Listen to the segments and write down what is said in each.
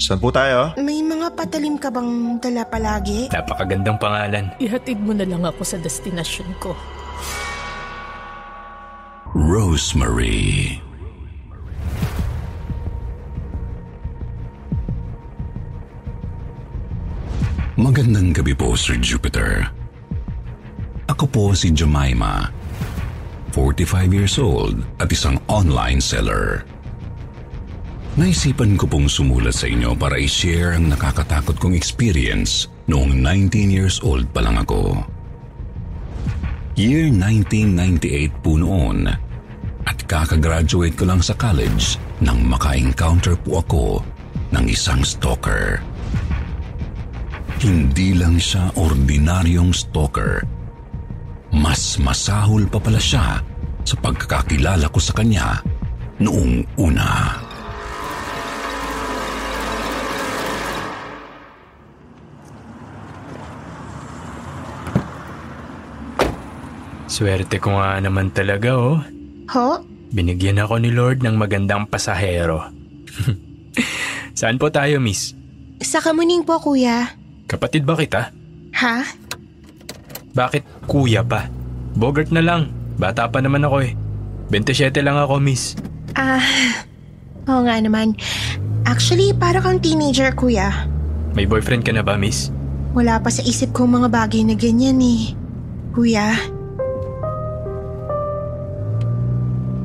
Saan po tayo? May mga patalim ka bang dala palagi? Napakagandang pangalan. Ihatid mo na lang ako sa destinasyon ko. Rosemary. Magandang gabi po, Sir Jupiter. Ako po si Jemima, 45 years old at isang online seller. Naisipan ko pong sumulat sa inyo para i-share ang nakakatakot kong experience noong 19 years old pa lang ako. Year 1998 po noon at kakagraduate ko lang sa college nang maka-encounter po ako ng isang stalker. Hindi lang siya ordinaryong stalker. Mas masahol pa pala siya sa pagkakakilala ko sa kanya noong una. Swerte ko nga naman talaga oh. Ho? Binigyan ako ni Lord ng magandang pasahero. Saan po tayo, miss? Sa kamuning po, kuya. Kapatid ba kita? Ha? Bakit kuya pa? Bogart na lang. Bata pa naman ako eh. 27 lang ako, miss. Ah, oo nga naman. Actually, para kang teenager, kuya. May boyfriend ka na ba, miss? Wala pa sa isip kong mga bagay na ganyan eh. Kuya,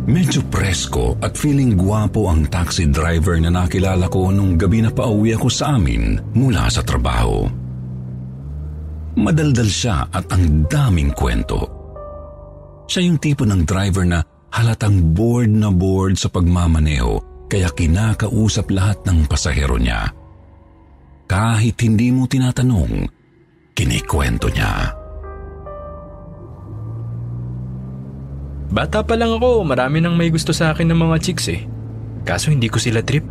Medyo presko at feeling guwapo ang taxi driver na nakilala ko nung gabi na pauwi ako sa amin mula sa trabaho. Madaldal siya at ang daming kwento. Siya yung tipo ng driver na halatang bored na bored sa pagmamaneho kaya kinakausap lahat ng pasahero niya. Kahit hindi mo tinatanong, kinikwento niya. Bata pa lang ako, marami nang may gusto sa akin ng mga chicks eh. Kaso hindi ko sila trip.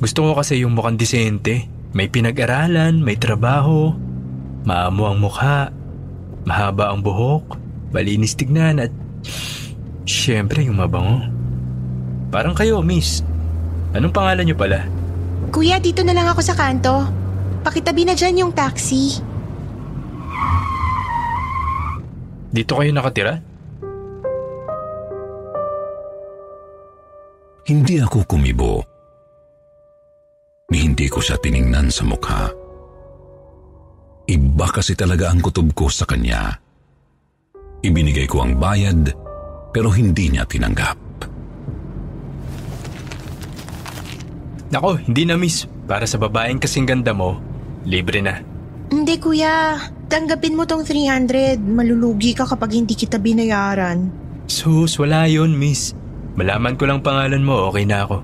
Gusto ko kasi yung mukhang disente. May pinag-aralan, may trabaho, maamo ang mukha, mahaba ang buhok, malinis tignan at syempre yung mabango. Parang kayo, miss. Anong pangalan niyo pala? kuya dito na lang ako sa kanto. Pakitabi na dyan yung taxi. Dito kayo nakatira? Hindi ako kumibo. Ni hindi ko siya tiningnan sa mukha. Iba kasi talaga ang kutob ko sa kanya. Ibinigay ko ang bayad pero hindi niya tinanggap. Nako, hindi na miss. Para sa babaeng kasing ganda mo, libre na. Hindi kuya, tanggapin mo tong 300. Malulugi ka kapag hindi kita binayaran. Sus, wala yun, miss. Malaman ko lang pangalan mo, okay na ako.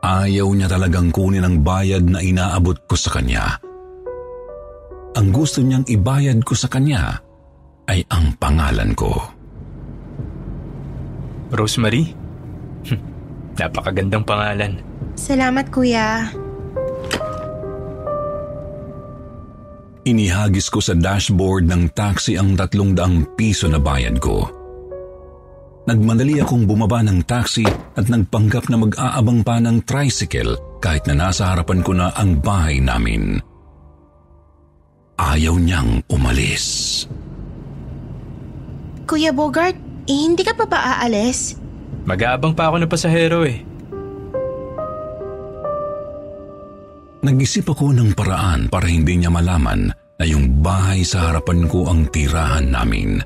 Ayaw niya talagang kunin ang bayad na inaabot ko sa kanya. Ang gusto niyang ibayad ko sa kanya ay ang pangalan ko. Rosemary? Napakagandang pangalan. Salamat kuya. Inihagis ko sa dashboard ng taxi ang tatlong daang piso na bayad ko. Nagmadali akong bumaba ng taxi at nagpanggap na mag-aabang pa ng tricycle kahit na nasa harapan ko na ang bahay namin. Ayaw niyang umalis. Kuya Bogart, eh, hindi ka pa ba aalis? Mag-aabang pa ako ng pasahero eh. Nag-isip ako ng paraan para hindi niya malaman na yung bahay sa harapan ko ang tirahan namin.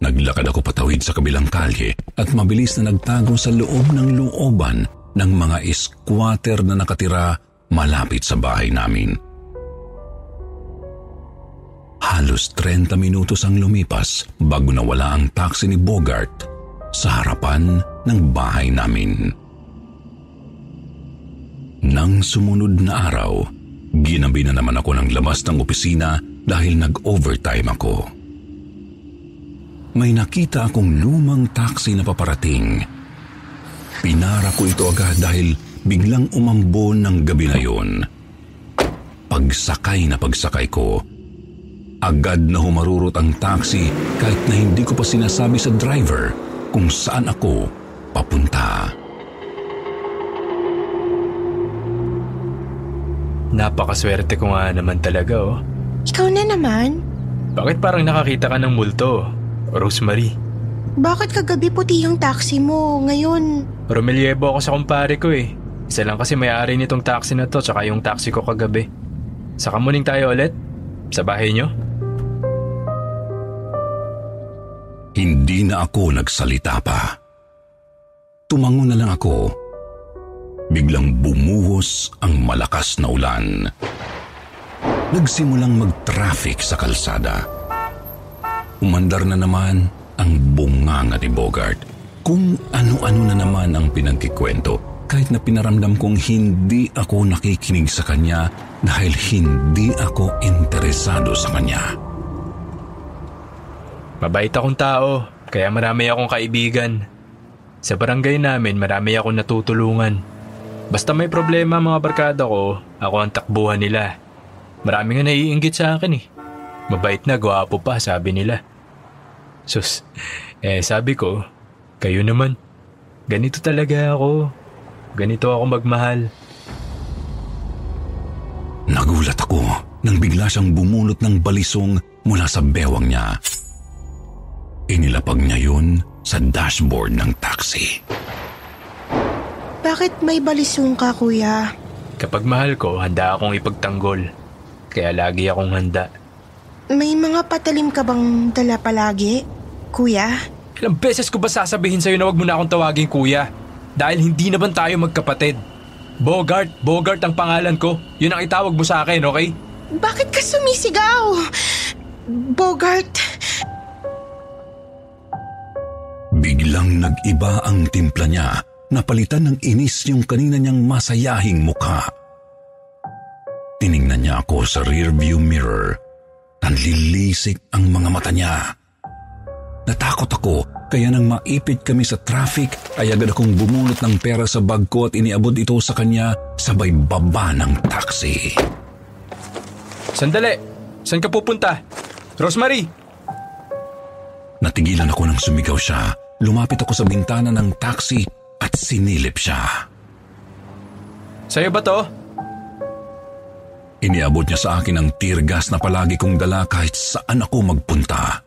Naglakad ako patawid sa kabilang kalye at mabilis na nagtago sa loob ng looban ng mga squatter na nakatira malapit sa bahay namin. Halos 30 minutos ang lumipas bago nawala ang taxi ni Bogart sa harapan ng bahay namin. Nang sumunod na araw, ginabi na naman ako ng labas ng opisina dahil nag-overtime ako. May nakita akong lumang taxi na paparating. Pinara ko ito agad dahil biglang umambon ng gabi na yon. Pagsakay na pagsakay ko, agad na humarurot ang taxi kahit na hindi ko pa sinasabi sa driver kung saan ako papunta. Napakaswerte ko nga naman talaga oh. Ikaw na naman? Bakit parang nakakita ka ng multo, Rosemary? Bakit kagabi puti yung taxi mo? Ngayon, Romelyebo ako sa kumpare ko eh. Isa lang kasi may-ari nitong taxi na to tsaka yung taxi ko kagabi. Saka muning tayo ulit? Sa bahay nyo? Hindi na ako nagsalita pa. Tumango na lang ako. Biglang bumuhos ang malakas na ulan. Nagsimulang mag-traffic sa kalsada. Umandar na naman ang bunganga ni Bogart. Kung ano-ano na naman ang pinagkikwento, kahit na pinaramdam kong hindi ako nakikinig sa kanya dahil hindi ako interesado sa kanya. Mabait akong tao, kaya marami akong kaibigan. Sa barangay namin, marami akong natutulungan. Basta may problema mga barkada ko, ako ang takbuhan nila. Marami nga naiinggit sa akin eh. Mabait na, gwapo pa, sabi nila. Sus, eh sabi ko, kayo naman. Ganito talaga ako. Ganito ako magmahal. Nagulat ako nang bigla siyang bumunot ng balisong mula sa bewang niya. Inilapag niya yun sa dashboard ng taxi. Bakit may balisong ka, kuya? Kapag mahal ko, handa akong ipagtanggol. Kaya lagi akong handa. May mga patalim ka bang dala palagi, kuya? Ilang beses ko ba sasabihin sa'yo na wag mo na akong tawagin kuya? Dahil hindi naman tayo magkapatid. Bogart, Bogart ang pangalan ko. Yun ang itawag mo sa akin, okay? Bakit ka sumisigaw? Bogart, Biglang nag-iba ang timpla niya. Napalitan ng inis yung kanina niyang masayahing mukha. Tiningnan niya ako sa rearview mirror. Nanlilisik ang mga mata niya. Natakot ako kaya nang maipit kami sa traffic ay agad akong bumulot ng pera sa bag ko at iniabot ito sa kanya sabay baba ng taxi. Sandali! Saan ka pupunta? Rosemary! Natigilan ako nang sumigaw siya. Lumapit ako sa bintana ng taxi at sinilip siya. Sa'yo ba to? Iniabot niya sa akin ang tear gas na palagi kong dala kahit saan ako magpunta.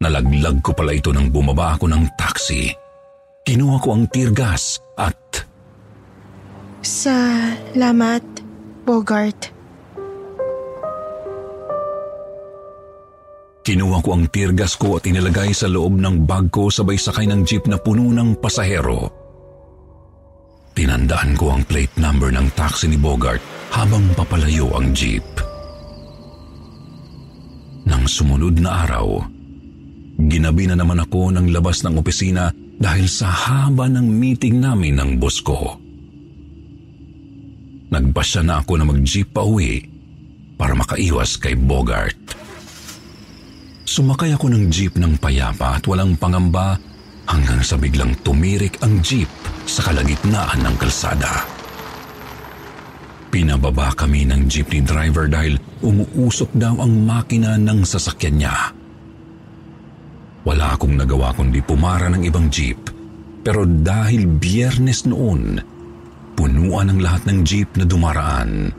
Nalaglag ko pala ito nang bumaba ako ng taxi. Kinuha ko ang tear gas at salamat, Bogart. Kinuha ko ang tear gas ko at inilagay sa loob ng bag ko sabay sakay ng jeep na puno ng pasahero. Tinandaan ko ang plate number ng taxi ni Bogart habang papalayo ang jeep. Nang sumunod na araw, ginabi na naman ako ng labas ng opisina dahil sa haba ng meeting namin ng boss ko. Nagpasya na ako na mag-jeep pa uwi para makaiwas kay Bogart. Sumakay ako ng jeep ng payapa at walang pangamba hanggang sa biglang tumirik ang jeep sa kalagitnaan ng kalsada. Pinababa kami ng jeepney driver dahil umuusok daw ang makina ng sasakyan niya. Wala akong nagawa kundi pumara ng ibang jeep. Pero dahil biyernes noon, punuan ang lahat ng jeep na dumaraan.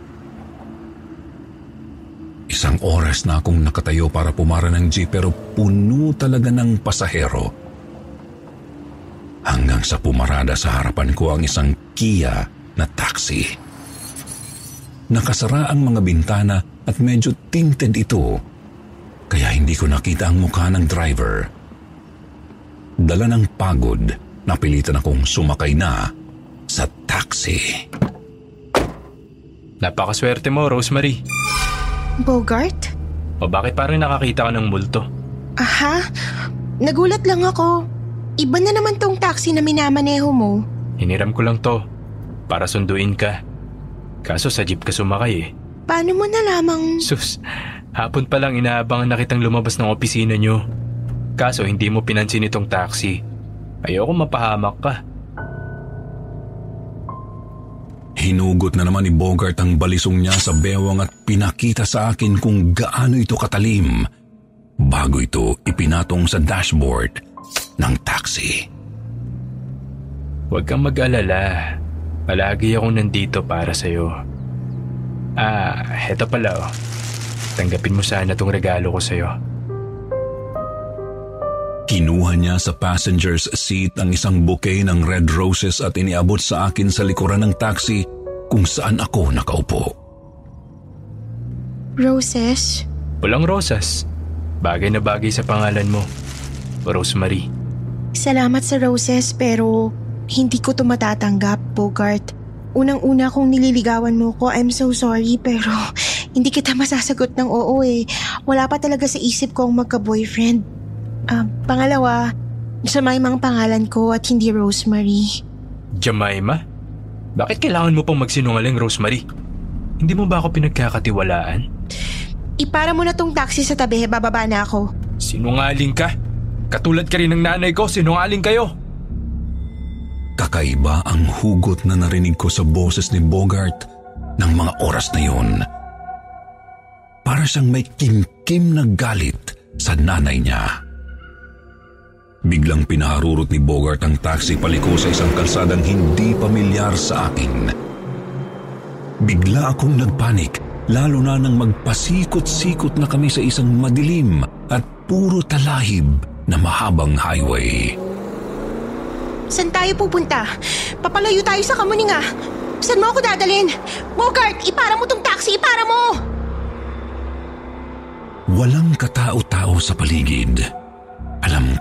Isang oras na akong nakatayo para pumara ng jeep pero puno talaga ng pasahero. Hanggang sa pumarada sa harapan ko ang isang Kia na taxi. Nakasara ang mga bintana at medyo tinted ito kaya hindi ko nakita ang mukha ng driver. Dala ng pagod, napilitan akong sumakay na sa taxi. Napakaswerte mo, Rosemary. Bogart? O bakit parang nakakita ka ng multo? Aha? Nagulat lang ako. Iba na naman tong taxi na minamaneho mo. Hiniram ko lang to para sunduin ka. Kaso sa jeep ka sumakay eh. Paano mo nalamang... Sus, hapon pa lang inaabangan na kitang lumabas ng opisina nyo. Kaso hindi mo pinansin itong taxi. Ayoko mapahamak ka. Hinugot na naman ni Bogart ang balisong niya sa bewang at pinakita sa akin kung gaano ito katalim bago ito ipinatong sa dashboard ng taxi. Huwag kang mag-alala. Palagi akong nandito para sa'yo. Ah, heto pala oh. Tanggapin mo sana tong regalo ko sa'yo. Kinuha niya sa passenger's seat ang isang bouquet ng red roses at iniabot sa akin sa likuran ng taxi kung saan ako nakaupo. Roses? Walang rosas. Bagay na bagay sa pangalan mo. Rosemary. Salamat sa roses pero hindi ko to matatanggap, Bogart. Unang-una kung nililigawan mo ko, I'm so sorry pero hindi kita masasagot ng oo eh. Wala pa talaga sa isip ko ang magka-boyfriend. Ah, pangalawa, Jemima ang pangalan ko at hindi Rosemary. Jemima? Bakit kailangan mo pang magsinungaling, Rosemary? Hindi mo ba ako pinagkakatiwalaan? Ipara mo na tong taxi sa tabi, bababa na ako. Sinungaling ka? Katulad ka rin ng nanay ko, sinungaling kayo. Kakaiba ang hugot na narinig ko sa boses ni Bogart ng mga oras na yun. Para siyang may kimkim na galit sa nanay niya. Biglang pinaharurot ni Bogart ang taxi paliko sa isang kalsadang hindi pamilyar sa akin. Bigla akong nagpanik, lalo na nang magpasikot-sikot na kami sa isang madilim at puro talahib na mahabang highway. Saan tayo pupunta? Papalayo tayo sa kamuninga. Saan mo ako dadalhin? Bogart, ipara mo tong taxi, ipara mo! Walang katao-tao sa paligid. Alam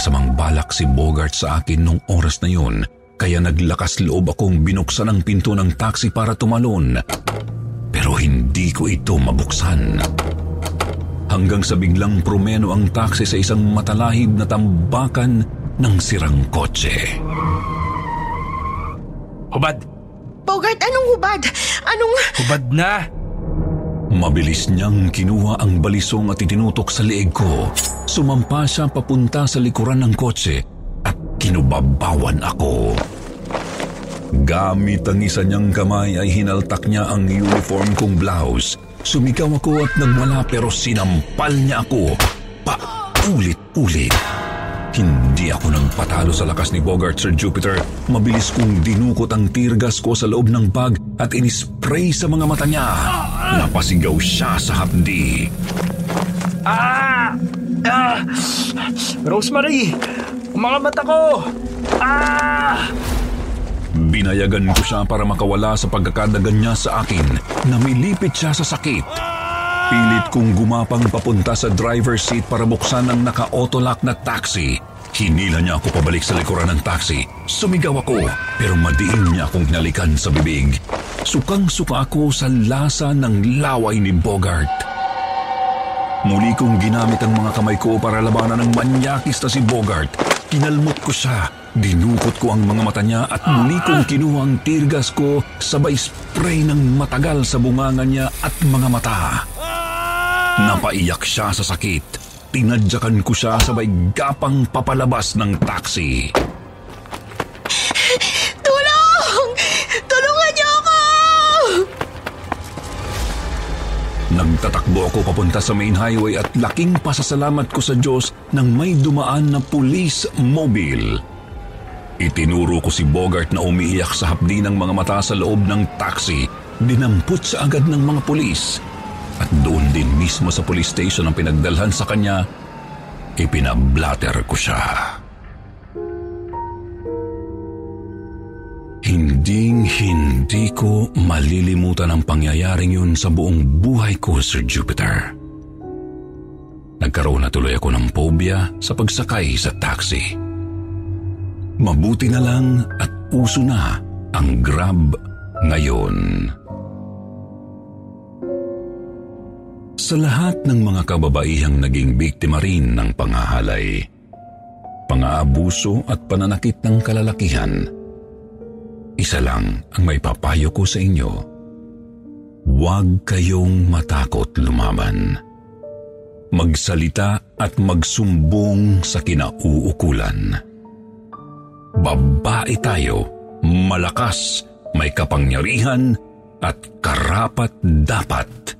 masamang balak si Bogart sa akin nung oras na yun, kaya naglakas loob akong binuksan ang pinto ng taxi para tumalon. Pero hindi ko ito mabuksan. Hanggang sa biglang promeno ang taxi sa isang matalahib na tambakan ng sirang kotse. Hubad! Bogart, anong hubad? Anong... Hubad na! Mabilis niyang kinuha ang balisong at itinutok sa leeg ko. Sumampa siya papunta sa likuran ng kotse at kinubabawan ako. Gamit ang isa niyang kamay ay hinaltak niya ang uniform kong blouse. Sumigaw ako at nagwala pero sinampal niya ako pa ulit-ulit. Hindi ako nang patalo sa lakas ni Bogart, Sir Jupiter. Mabilis kong dinukot ang teargas ko sa loob ng bag at inispray sa mga mata niya. Napasigaw siya sa hapdi. Ah! Ah! Rosemary! Mga mata ko! Ah! Binayagan ko siya para makawala sa pagkakadagan niya sa akin. Namilipit siya sa sakit. Pilit kong gumapang papunta sa driver's seat para buksan ang naka-autolock na taxi. Hinila niya ako pabalik sa likuran ng taxi. Sumigaw ako, pero madiin niya akong hinalikan sa bibig. Sukang-suka ako sa lasa ng laway ni Bogart. Muli kong ginamit ang mga kamay ko para labanan ng manyakis na si Bogart. Kinalmot ko siya, dinukot ko ang mga mata niya at muli kong kinuha ang tirgas ko sabay spray ng matagal sa bunganga niya at mga mata. Napaiyak siya sa sakit. Tinadyakan ko siya sabay gapang papalabas ng taxi. Tulong! Tulungan niyo ako! Nagtatakbo ako papunta sa main highway at laking pasasalamat ko sa Diyos nang may dumaan na police mobile. Itinuro ko si Bogart na umiiyak sa hapdi ng mga mata sa loob ng taxi. Dinampot sa agad ng mga pulis. At doon din mismo sa police station ang pinagdalhan sa kanya, ipinablatter ko siya. Hinding hindi ko malilimutan ang pangyayaring yun sa buong buhay ko, Sir Jupiter. Nagkaroon na tuloy ako ng phobia sa pagsakay sa taxi. Mabuti na lang at uso na ang Grab ngayon. Sa lahat ng mga kababaihang naging biktima rin ng pangahalay, pangaabuso at pananakit ng kalalakihan, isa lang ang may papayo ko sa inyo. Huwag kayong matakot lumaban. Magsalita at magsumbong sa kinauukulan. Babae tayo, malakas, may kapangyarihan at karapat dapat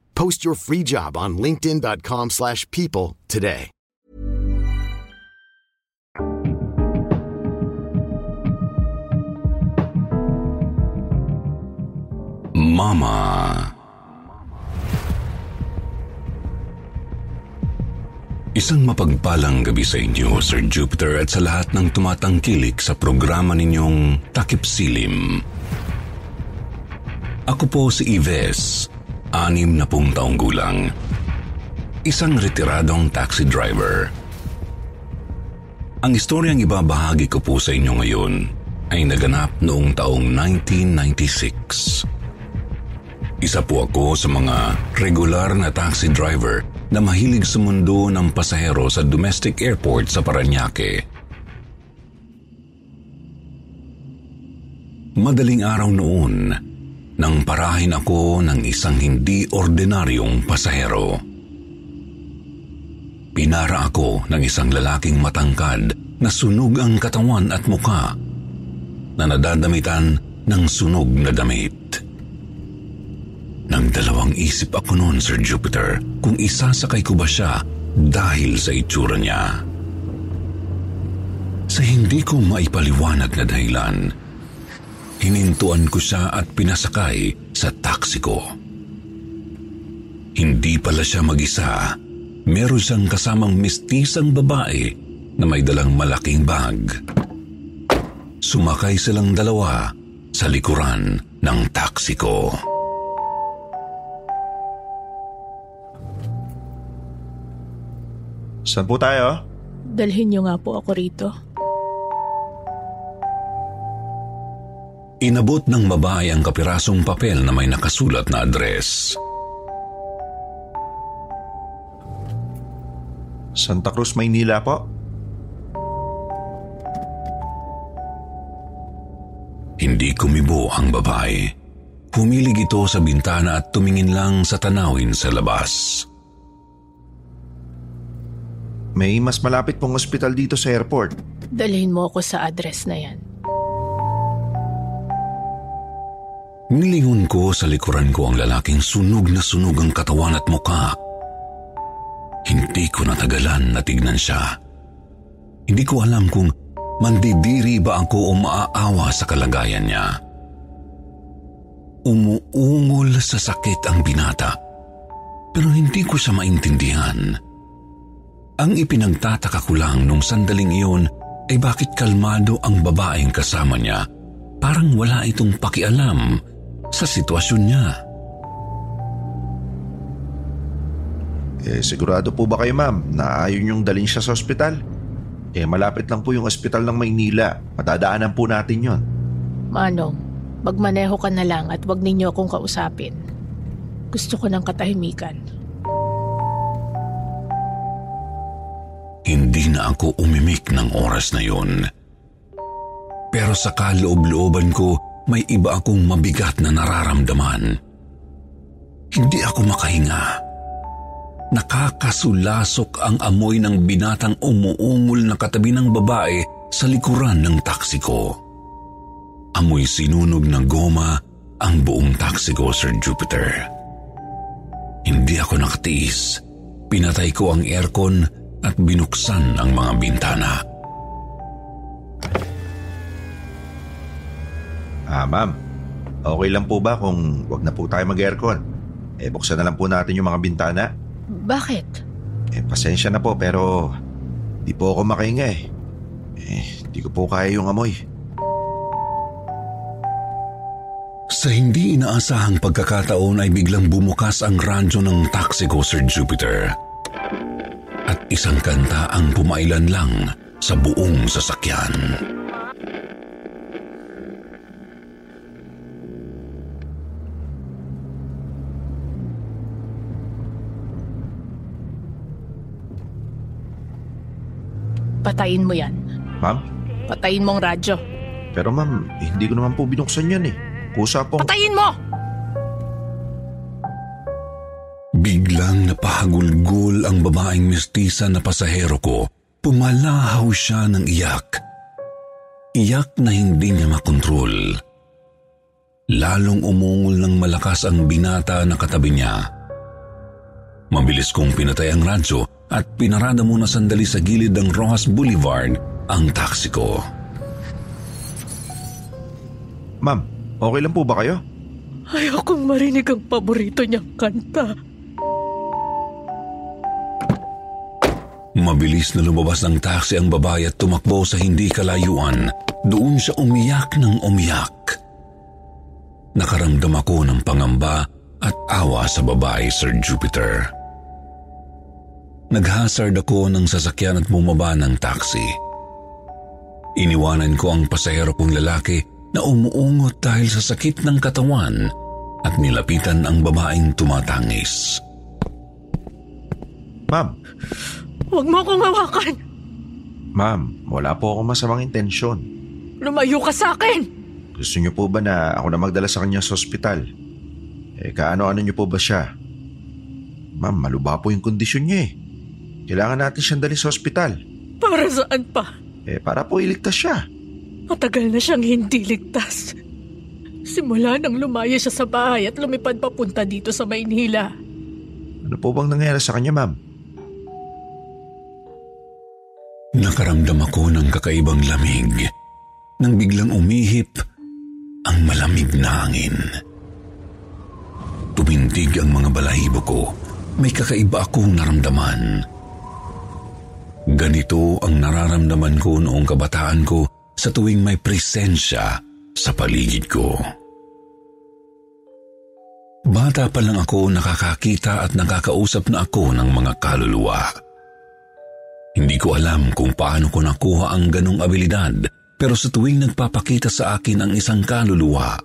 Post your free job on linkedin.com/people slash people today. Mama. Isang mapagpalang gabi sa inyo, Sir Jupiter, at sa lahat ng tumatangkilik sa programa ninyong Takip Silim. Ako po si Ives, anim na pung taong gulang. Isang retiradong taxi driver. Ang istoryang ibabahagi ko po sa inyo ngayon ay naganap noong taong 1996. Isa po ako sa mga regular na taxi driver na mahilig sa mundo ng pasahero sa domestic airport sa Paranaque. Madaling araw noon, nang parahin ako ng isang hindi ordinaryong pasahero. Pinara ako ng isang lalaking matangkad na sunog ang katawan at muka na nadadamitan ng sunog na damit. Nang dalawang isip ako noon, Sir Jupiter, kung isasakay ko ba siya dahil sa itsura niya. Sa hindi ko maipaliwanag na dahilan, hinintuan ko siya at pinasakay sa taxi ko. Hindi pala siya mag-isa. Meron siyang kasamang mistisang babae na may dalang malaking bag. Sumakay silang dalawa sa likuran ng taxi ko. Saan po tayo? Dalhin niyo nga po ako rito. Inabot ng babae ang kapirasong papel na may nakasulat na address. Santa Cruz, Maynila po. Hindi kumibo ang babae. Humilig ito sa bintana at tumingin lang sa tanawin sa labas. May mas malapit pong ospital dito sa airport. Dalhin mo ako sa address na yan. Nilingon ko sa likuran ko ang lalaking sunog na sunog ang katawan at muka. Hindi ko natagalan na tignan siya. Hindi ko alam kung mandidiri ba ako o maaawa sa kalagayan niya. Umuungol sa sakit ang binata, pero hindi ko siya maintindihan. Ang ipinagtataka ko lang nung sandaling iyon ay bakit kalmado ang babaeng kasama niya. Parang wala itong pakialam sa sitwasyon niya. Eh, sigurado po ba kayo ma'am na ayaw niyong dalhin siya sa ospital? Eh, malapit lang po yung ospital ng Maynila. Madadaanan po natin yon. Manong, magmaneho ka na lang at wag ninyo akong kausapin. Gusto ko ng katahimikan. Hindi na ako umimik ng oras na yun. Pero sa kaloob-looban ko, may iba akong mabigat na nararamdaman. Hindi ako makahinga. nakakasulasok ang amoy ng binatang umuungol na katabi ng babae sa likuran ng taksi ko. Amoy sinunog na goma ang buong taksi ko, Sir Jupiter. Hindi ako nakatiis. Pinatay ko ang aircon at binuksan ang mga bintana. Ah, ma'am. Okay lang po ba kung wag na po tayo mag-aircon? Eh, buksan na lang po natin yung mga bintana. Bakit? Eh, pasensya na po pero di po ako makahinga eh. Eh, di ko po kaya yung amoy. Sa hindi inaasahang pagkakataon ay biglang bumukas ang radyo ng taxi ko, Sir Jupiter. At isang kanta ang pumailan lang sa buong sasakyan. Patayin mo yan. Ma'am? Patayin mo ang radyo. Pero ma'am, hindi ko naman po binuksan yan eh. Kusa pong... Patayin mo! Biglang napahagulgol ang babaeng mestiza na pasahero ko. Pumalahaw siya ng iyak. Iyak na hindi niya makontrol. Lalong umungol ng malakas ang binata na katabi niya. Mabilis kong pinatay ang radyo at pinarada muna sandali sa gilid ng Rojas Boulevard ang taksi ko. Ma'am, okay lang po ba kayo? Ayokong marinig ang paborito niyang kanta. Mabilis na lumabas ng taxi ang babae at tumakbo sa hindi kalayuan. Doon siya umiyak ng umiyak. Nakaramdam ako ng pangamba at awa sa babae, Sir Jupiter. Naghasard ako ng sasakyan at bumaba ng taxi. Iniwanan ko ang pasahero kong lalaki na umuungot dahil sa sakit ng katawan at nilapitan ang babaeng tumatangis. Ma'am, Huwag mo akong hawakan! ma'am, wala po akong masamang intensyon. Lumayo ka sa akin! Gusto niyo po ba na ako na magdala sa kanya sa ospital? Eh, kaano-ano niyo po ba siya? Ma'am, maluba po yung kondisyon niya eh. Kailangan natin siyang dali sa ospital. Para saan pa? Eh, para po iligtas siya. Matagal na siyang hindi ligtas. Simula nang lumaya siya sa bahay at lumipad papunta dito sa Maynila. Ano po bang nangyari sa kanya, ma'am? Nakaramdam ako ng kakaibang lamig nang biglang umihip ang malamig na hangin. Tumindig ang mga balahibo ko. May kakaiba akong naramdaman. Ganito ang nararamdaman ko noong kabataan ko sa tuwing may presensya sa paligid ko. Bata pa lang ako nakakakita at nakakausap na ako ng mga kaluluwa. Hindi ko alam kung paano ko nakuha ang ganong abilidad pero sa tuwing nagpapakita sa akin ang isang kaluluwa,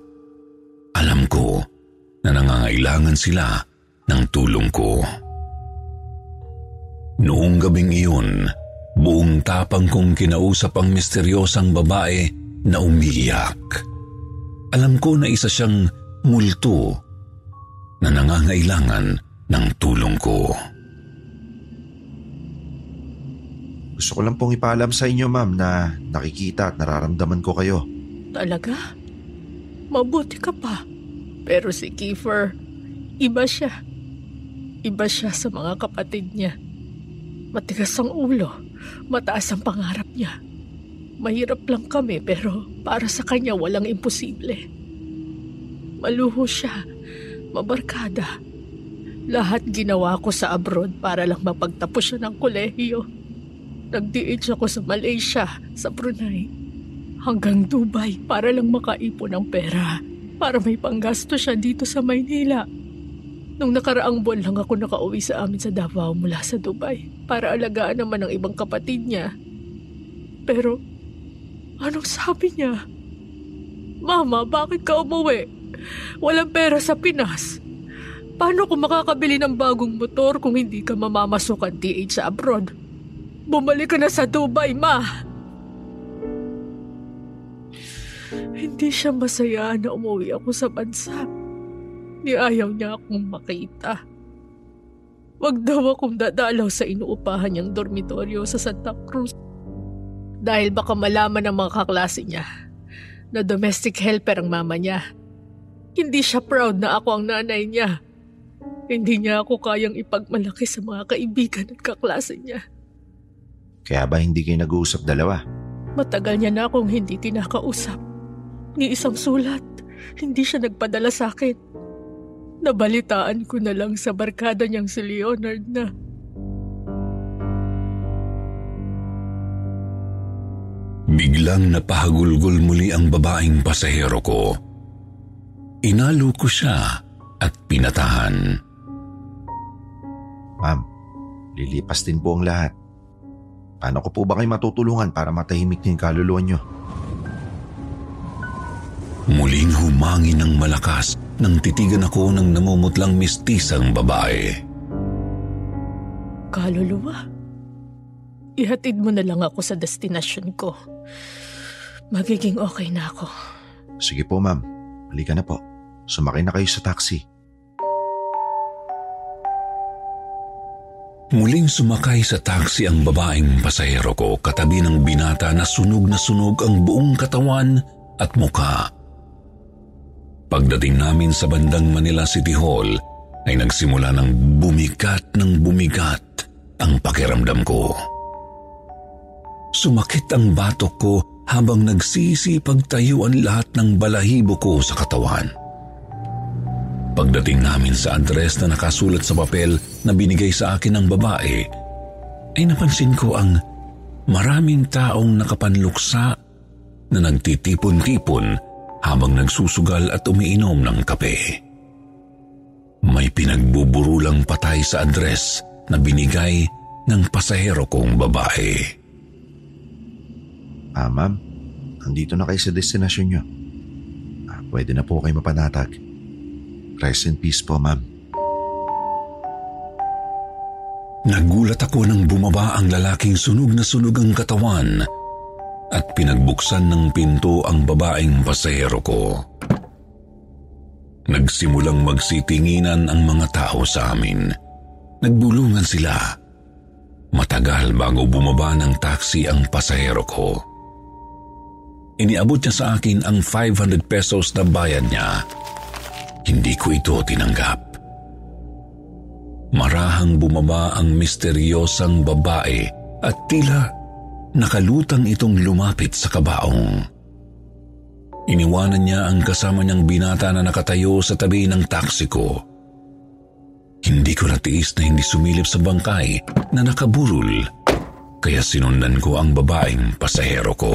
alam ko na nangangailangan sila ng tulong ko. Noong gabing iyon, buong tapang kong kinausap ang misteryosang babae na umiiyak. Alam ko na isa siyang multo na nangangailangan ng tulong ko. Gusto ko lang pong ipaalam sa inyo, ma'am, na nakikita at nararamdaman ko kayo. Talaga? Mabuti ka pa. Pero si Kiefer, iba siya. Iba siya sa mga kapatid niya. Matigas ang ulo, mataas ang pangarap niya. Mahirap lang kami pero para sa kanya walang imposible. Maluho siya, mabarkada. Lahat ginawa ko sa abroad para lang mapagtapos siya ng kolehiyo. Nag-DH ako sa Malaysia, sa Brunei, hanggang Dubai para lang makaipon ng pera para may panggasto siya dito sa Maynila. Nung nakaraang buwan lang ako nakauwi sa amin sa Davao mula sa Dubai para alagaan naman ang ibang kapatid niya. Pero, anong sabi niya? Mama, bakit ka umuwi? Walang pera sa Pinas. Paano ko makakabili ng bagong motor kung hindi ka mamamasok ang DH sa abroad? Bumalik ka na sa Dubai, ma! Hindi siya masaya na umuwi ako sa bansa. Ni ayaw niya akong makita. wag daw akong dadalaw sa inuupahan niyang dormitoryo sa Santa Cruz. Dahil baka malaman ng mga kaklase niya na domestic helper ang mama niya. Hindi siya proud na ako ang nanay niya. Hindi niya ako kayang ipagmalaki sa mga kaibigan at kaklase niya. Kaya ba hindi kayo nag-uusap dalawa? Matagal niya na akong hindi tinakausap. Ni isang sulat, hindi siya nagpadala sa akin. Nabalitaan ko na lang sa barkada niyang si Leonard na Biglang napahagulgol muli ang babaeng pasahero ko. Inalo ko siya at pinatahan. Ma'am, lilipas din po ang lahat. Paano ko po ba kayo matutulungan para matahimik na yung kaluluwa nyo? Muling humangin ng malakas nang titigan ako ng namumutlang mistisang babae. kaluluwa. Ihatid mo na lang ako sa destinasyon ko. Magiging okay na ako. Sige po ma'am, halika na po. Sumakay na kayo sa taxi. Muling sumakay sa taxi ang babaeng pasahero ko katabi ng binata na sunog na sunog ang buong katawan at mukha. Pagdating namin sa bandang Manila City Hall ay nagsimula ng bumigat ng bumigat ang pakiramdam ko. Sumakit ang batok ko habang nagsisipag tayo ang lahat ng balahibo ko sa katawan. Pagdating namin sa address na nakasulat sa papel na binigay sa akin ng babae, ay napansin ko ang maraming taong nakapanluksa na nagtitipon-tipon habang nagsusugal at umiinom ng kape. May pinagbuburulang patay sa address na binigay ng pasahero kong babae. Ah ma'am, nandito na kayo sa destinasyon nyo. Ah, pwede na po kayo mapanatag. Rest in peace po ma'am. Nagulat ako nang bumaba ang lalaking sunog na sunog ang katawan at pinagbuksan ng pinto ang babaeng pasahero ko. Nagsimulang magsitinginan ang mga tao sa amin. Nagbulungan sila. Matagal bago bumaba ng taxi ang pasahero ko. Iniabot niya sa akin ang 500 pesos na bayad niya. Hindi ko ito tinanggap. Marahang bumaba ang misteryosang babae at tila nakalutang itong lumapit sa kabaong. Iniwanan niya ang kasama niyang binata na nakatayo sa tabi ng taksi ko. Hindi ko natiis na hindi sumilip sa bangkay na nakaburol, kaya sinundan ko ang babaeng pasahero ko.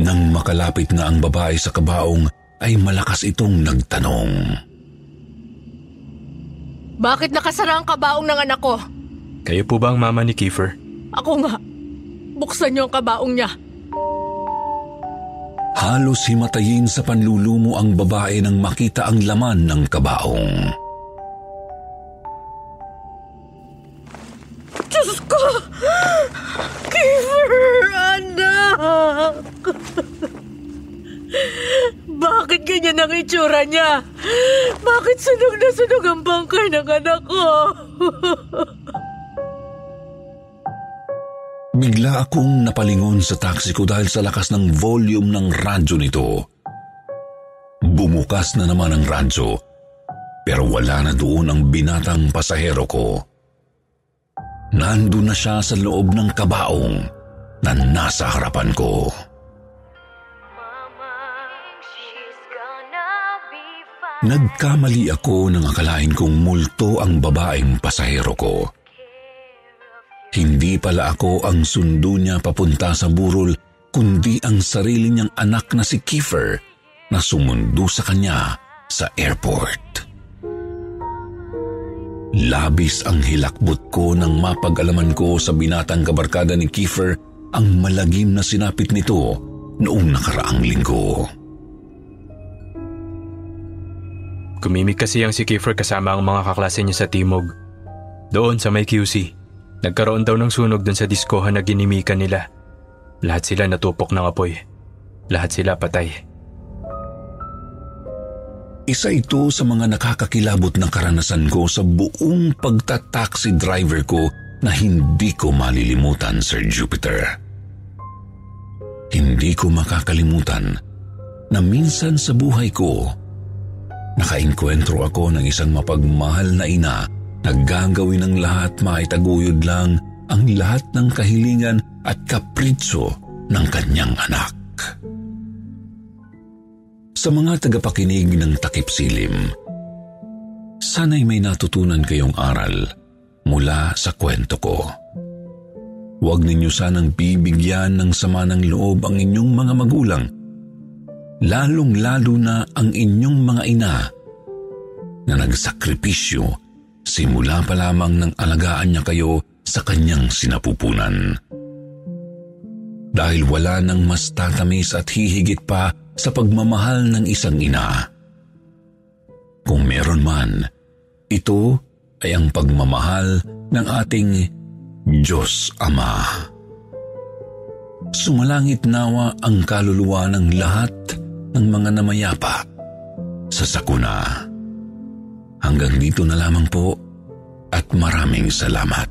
Nang makalapit na ang babae sa kabaong, ay malakas itong nagtanong. Bakit nakasara ang kabaong ng anak ko? Kayo po ba ang mama ni Kiefer? Ako nga. Buksan niyo ang kabaong niya. Halos himatayin sa panlulumo ang babae nang makita ang laman ng kabaong. Diyos ko! Kiefer, anak! Bakit ganyan ang itsura niya? Bakit sunog na sunog ang bangkay ng anak ko? Bigla akong napalingon sa taxi ko dahil sa lakas ng volume ng radyo nito. Bumukas na naman ang radyo, pero wala na doon ang binatang pasahero ko. Nandun na siya sa loob ng kabaong na nasa harapan ko. Nagkamali ako nang akalain kong multo ang babaeng pasahero ko. Hindi pala ako ang sundo niya papunta sa burol, kundi ang sarili niyang anak na si Kiefer na sumundo sa kanya sa airport. Labis ang hilakbot ko nang mapag-alaman ko sa binatang kabarkada ni Kiefer ang malagim na sinapit nito noong nakaraang linggo. Kumimik kasi ang si Kiefer kasama ang mga kaklase niya sa Timog. Doon sa may QC. Nagkaroon daw ng sunog doon sa diskohan na ginimikan nila. Lahat sila natupok ng apoy. Lahat sila patay. Isa ito sa mga nakakakilabot na karanasan ko sa buong pagta-taxi driver ko na hindi ko malilimutan, Sir Jupiter. Hindi ko makakalimutan na minsan sa buhay ko, nakainkwentro ako ng isang mapagmahal na ina na gagawin ng lahat maitaguyod lang ang lahat ng kahilingan at kapritso ng kanyang anak. Sa mga tagapakinig ng takip silim, sana'y may natutunan kayong aral mula sa kwento ko. Huwag ninyo sanang bibigyan ng sama ng loob ang inyong mga magulang, lalong-lalo na ang inyong mga ina na nagsakripisyo simula pa lamang ng alagaan niya kayo sa kanyang sinapupunan. Dahil wala nang mas tatamis at hihigit pa sa pagmamahal ng isang ina. Kung meron man, ito ay ang pagmamahal ng ating Diyos Ama. Sumalangit nawa ang kaluluwa ng lahat ng mga namayapa sa sakuna. Hanggang dito na lamang po at maraming salamat.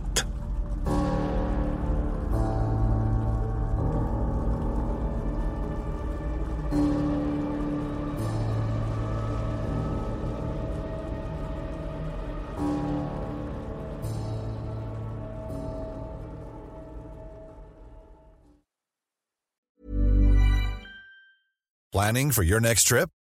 Planning for your next trip?